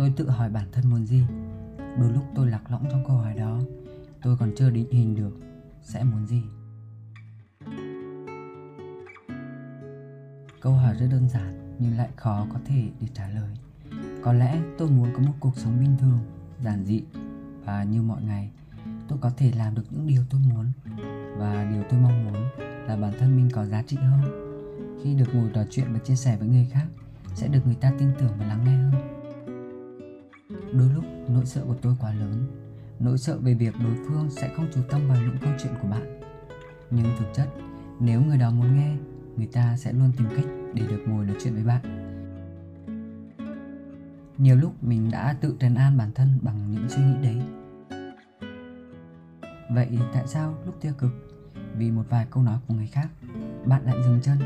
tôi tự hỏi bản thân muốn gì. Đôi lúc tôi lạc lõng trong câu hỏi đó. Tôi còn chưa định hình được sẽ muốn gì. Câu hỏi rất đơn giản nhưng lại khó có thể để trả lời. Có lẽ tôi muốn có một cuộc sống bình thường, giản dị và như mọi ngày. Tôi có thể làm được những điều tôi muốn và điều tôi mong muốn là bản thân mình có giá trị hơn. Khi được ngồi trò chuyện và chia sẻ với người khác, sẽ được người ta tin tưởng và lắng nghe hơn đôi lúc, nỗi sợ của tôi quá lớn. Nỗi sợ về việc đối phương sẽ không chú tâm vào những câu chuyện của bạn. Nhưng thực chất, nếu người đó muốn nghe, người ta sẽ luôn tìm cách để được ngồi nói chuyện với bạn. Nhiều lúc mình đã tự trấn an bản thân bằng những suy nghĩ đấy. Vậy tại sao lúc tiêu cực, vì một vài câu nói của người khác, bạn lại dừng chân,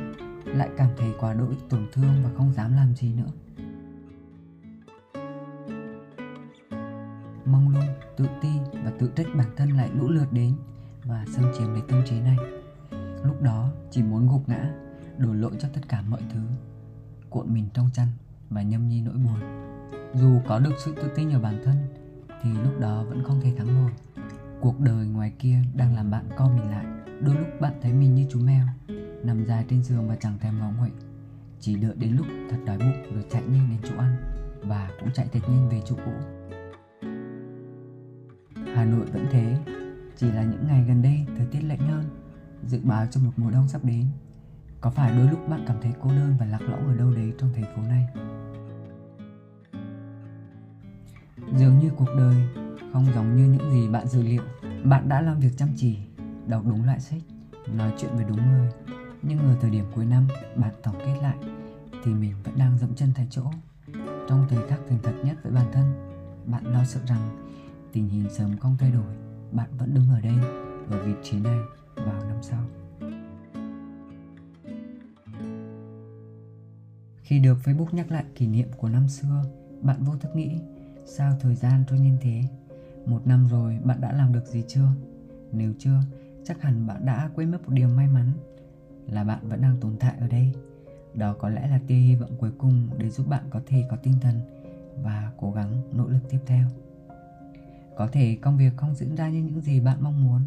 lại cảm thấy quá đỗi tổn thương và không dám làm gì nữa? Mong lung tự ti và tự trách bản thân lại lũ lượt đến và xâm chiếm lấy tâm trí này. Lúc đó chỉ muốn gục ngã, đổ lỗi cho tất cả mọi thứ, cuộn mình trong chăn và nhâm nhi nỗi buồn. Dù có được sự tự tin ở bản thân, thì lúc đó vẫn không thể thắng nổi. Cuộc đời ngoài kia đang làm bạn co mình lại. Đôi lúc bạn thấy mình như chú mèo, nằm dài trên giường và chẳng thèm ngó nguậy. Chỉ đợi đến lúc thật đói bụng rồi chạy nhanh đến chỗ ăn và cũng chạy thật nhanh về chỗ cũ. Hà Nội vẫn thế. Chỉ là những ngày gần đây, thời tiết lạnh hơn. Dự báo cho một mùa đông sắp đến. Có phải đôi lúc bạn cảm thấy cô đơn và lạc lõng ở đâu đấy trong thành phố này? Dường như cuộc đời không giống như những gì bạn dự liệu. Bạn đã làm việc chăm chỉ, đọc đúng loại sách, nói chuyện với đúng người. Nhưng ở thời điểm cuối năm, bạn tổng kết lại thì mình vẫn đang dậm chân tại chỗ. Trong thời khắc thành thật nhất với bản thân, bạn lo sợ rằng tình hình sớm không thay đổi, bạn vẫn đứng ở đây, ở vị trí này, vào năm sau. Khi được facebook nhắc lại kỷ niệm của năm xưa, bạn vô thức nghĩ, sao thời gian trôi nhanh thế? Một năm rồi bạn đã làm được gì chưa? Nếu chưa, chắc hẳn bạn đã quên mất một điều may mắn, là bạn vẫn đang tồn tại ở đây. Đó có lẽ là tia hy vọng cuối cùng để giúp bạn có thể có tinh thần và cố gắng nỗ lực tiếp theo có thể công việc không diễn ra như những gì bạn mong muốn.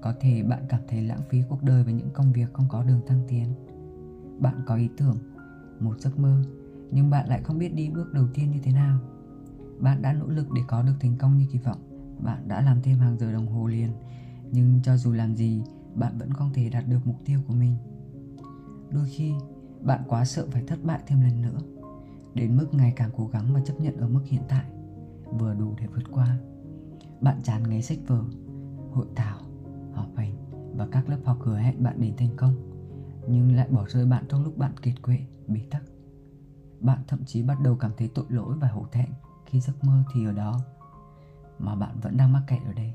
Có thể bạn cảm thấy lãng phí cuộc đời với những công việc không có đường thăng tiến. Bạn có ý tưởng, một giấc mơ, nhưng bạn lại không biết đi bước đầu tiên như thế nào. Bạn đã nỗ lực để có được thành công như kỳ vọng. Bạn đã làm thêm hàng giờ đồng hồ liền, nhưng cho dù làm gì, bạn vẫn không thể đạt được mục tiêu của mình. Đôi khi, bạn quá sợ phải thất bại thêm lần nữa, đến mức ngày càng cố gắng và chấp nhận ở mức hiện tại, vừa đủ để vượt qua bạn chán ngấy sách vở, hội thảo, họp hành và các lớp học hứa hẹn bạn đến thành công, nhưng lại bỏ rơi bạn trong lúc bạn kiệt quệ, bế tắc. Bạn thậm chí bắt đầu cảm thấy tội lỗi và hổ thẹn khi giấc mơ thì ở đó, mà bạn vẫn đang mắc kẹt ở đây.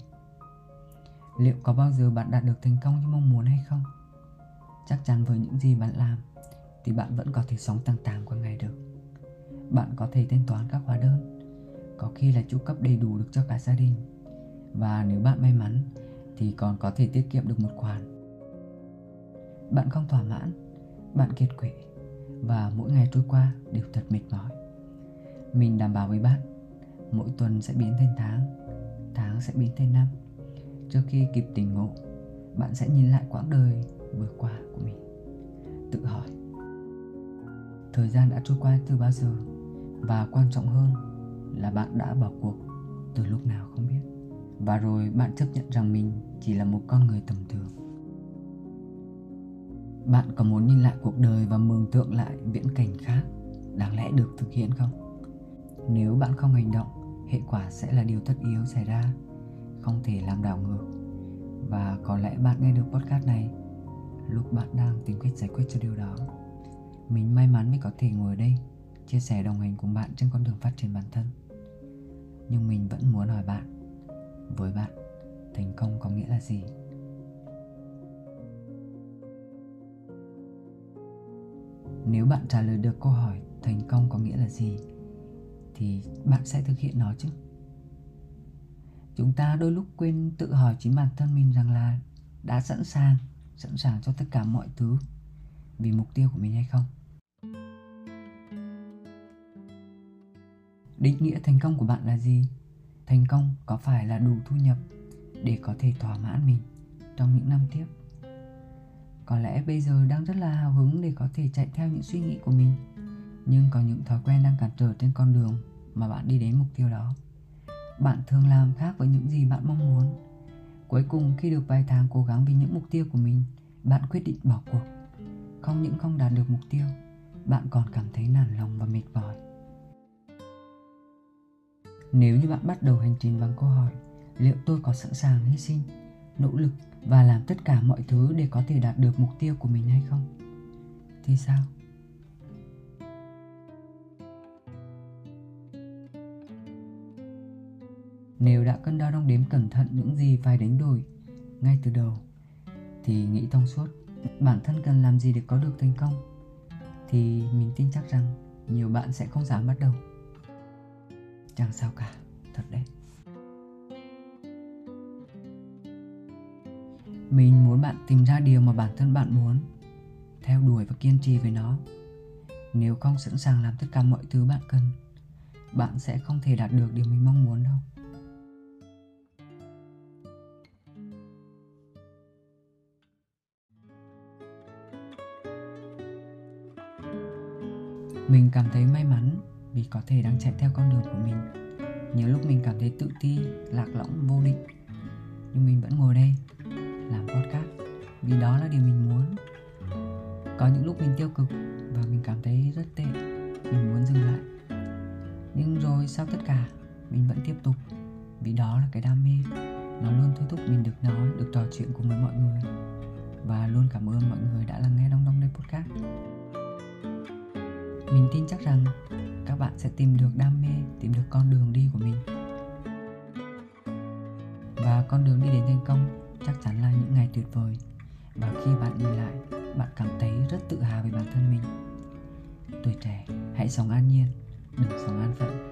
Liệu có bao giờ bạn đạt được thành công như mong muốn hay không? Chắc chắn với những gì bạn làm thì bạn vẫn có thể sống tăng tàng qua ngày được. Bạn có thể thanh toán các hóa đơn, có khi là chu cấp đầy đủ được cho cả gia đình và nếu bạn may mắn, thì còn có thể tiết kiệm được một khoản. Bạn không thỏa mãn, bạn kiệt quệ. Và mỗi ngày trôi qua đều thật mệt mỏi. Mình đảm bảo với bạn, mỗi tuần sẽ biến thành tháng tháng sẽ biến thành năm. Trước khi kịp tỉnh ngộ, bạn sẽ nhìn lại quãng đời vừa qua của mình. Tự hỏi, thời gian đã trôi qua từ bao giờ? Và quan trọng hơn là bạn đã bỏ cuộc từ lúc nào không biết? Và rồi bạn chấp nhận rằng mình chỉ là một con người tầm thường. Bạn có muốn nhìn lại cuộc đời và mường tượng lại viễn cảnh khác đáng lẽ được thực hiện không? Nếu bạn không hành động, hệ quả sẽ là điều tất yếu xảy ra, không thể làm đảo ngược. Và có lẽ bạn nghe được podcast này lúc bạn đang tìm cách giải quyết cho điều đó. Mình may mắn mới có thể ngồi ở đây, chia sẻ đồng hành cùng bạn trên con đường phát triển bản thân. Nhưng mình vẫn muốn hỏi bạn với bạn. Thành công có nghĩa là gì? Nếu bạn trả lời được câu hỏi thành công có nghĩa là gì, thì bạn sẽ thực hiện nó chứ. Chúng ta đôi lúc quên tự hỏi chính bản thân mình rằng là đã sẵn sàng sẵn sàng cho tất cả mọi thứ vì mục tiêu của mình hay không. Định nghĩa thành công của bạn là gì? Thành công có phải là đủ thu nhập để có thể thỏa mãn mình trong những năm tiếp? Có lẽ bây giờ đang rất là hào hứng để có thể chạy theo những suy nghĩ của mình, nhưng có những thói quen đang cản trở trên con đường mà bạn đi đến mục tiêu đó. Bạn thường làm khác với những gì bạn mong muốn. Cuối cùng, khi được vài tháng cố gắng vì những mục tiêu của mình, bạn quyết định bỏ cuộc. Không những không đạt được mục tiêu, bạn còn cảm thấy nản lòng và mệt mỏi nếu như bạn bắt đầu hành trình bằng câu hỏi, liệu tôi có sẵn sàng hy sinh, nỗ lực và làm tất cả mọi thứ để có thể đạt được mục tiêu của mình hay không? Thì sao? Nếu đã cân đo đong đếm cẩn thận những gì phải đánh đổi ngay từ đầu, thì nghĩ thông suốt, bản thân cần làm gì để có được thành công? Thì mình tin chắc rằng nhiều bạn sẽ không dám bắt đầu chẳng sao cả, thật đấy. Mình muốn bạn tìm ra điều mà bản thân bạn muốn, theo đuổi và kiên trì với nó. Nếu không sẵn sàng làm tất cả mọi thứ bạn cần, bạn sẽ không thể đạt được điều mình mong muốn đâu. Mình cảm thấy may mắn vì có thể đang chạy theo con đường của mình. Nhiều lúc mình cảm thấy tự ti, lạc lõng, vô định. Nhưng mình vẫn ngồi đây, làm podcast, vì đó là điều mình muốn. Có những lúc mình tiêu cực và mình cảm thấy rất tệ, mình muốn dừng lại. Nhưng rồi sau tất cả, mình vẫn tiếp tục, vì đó là cái đam mê. Nó luôn thôi thúc mình được nói, được trò chuyện cùng với mọi người. Và luôn cảm ơn mọi người đã lắng nghe đông đông đây podcast. Mình tin chắc rằng các bạn sẽ tìm được đam mê, tìm được con đường đi của mình. Và con đường đi đến thành công chắc chắn là những ngày tuyệt vời. Và khi bạn nhìn lại, bạn cảm thấy rất tự hào về bản thân mình. Tuổi trẻ, hãy sống an nhiên, đừng sống an phận.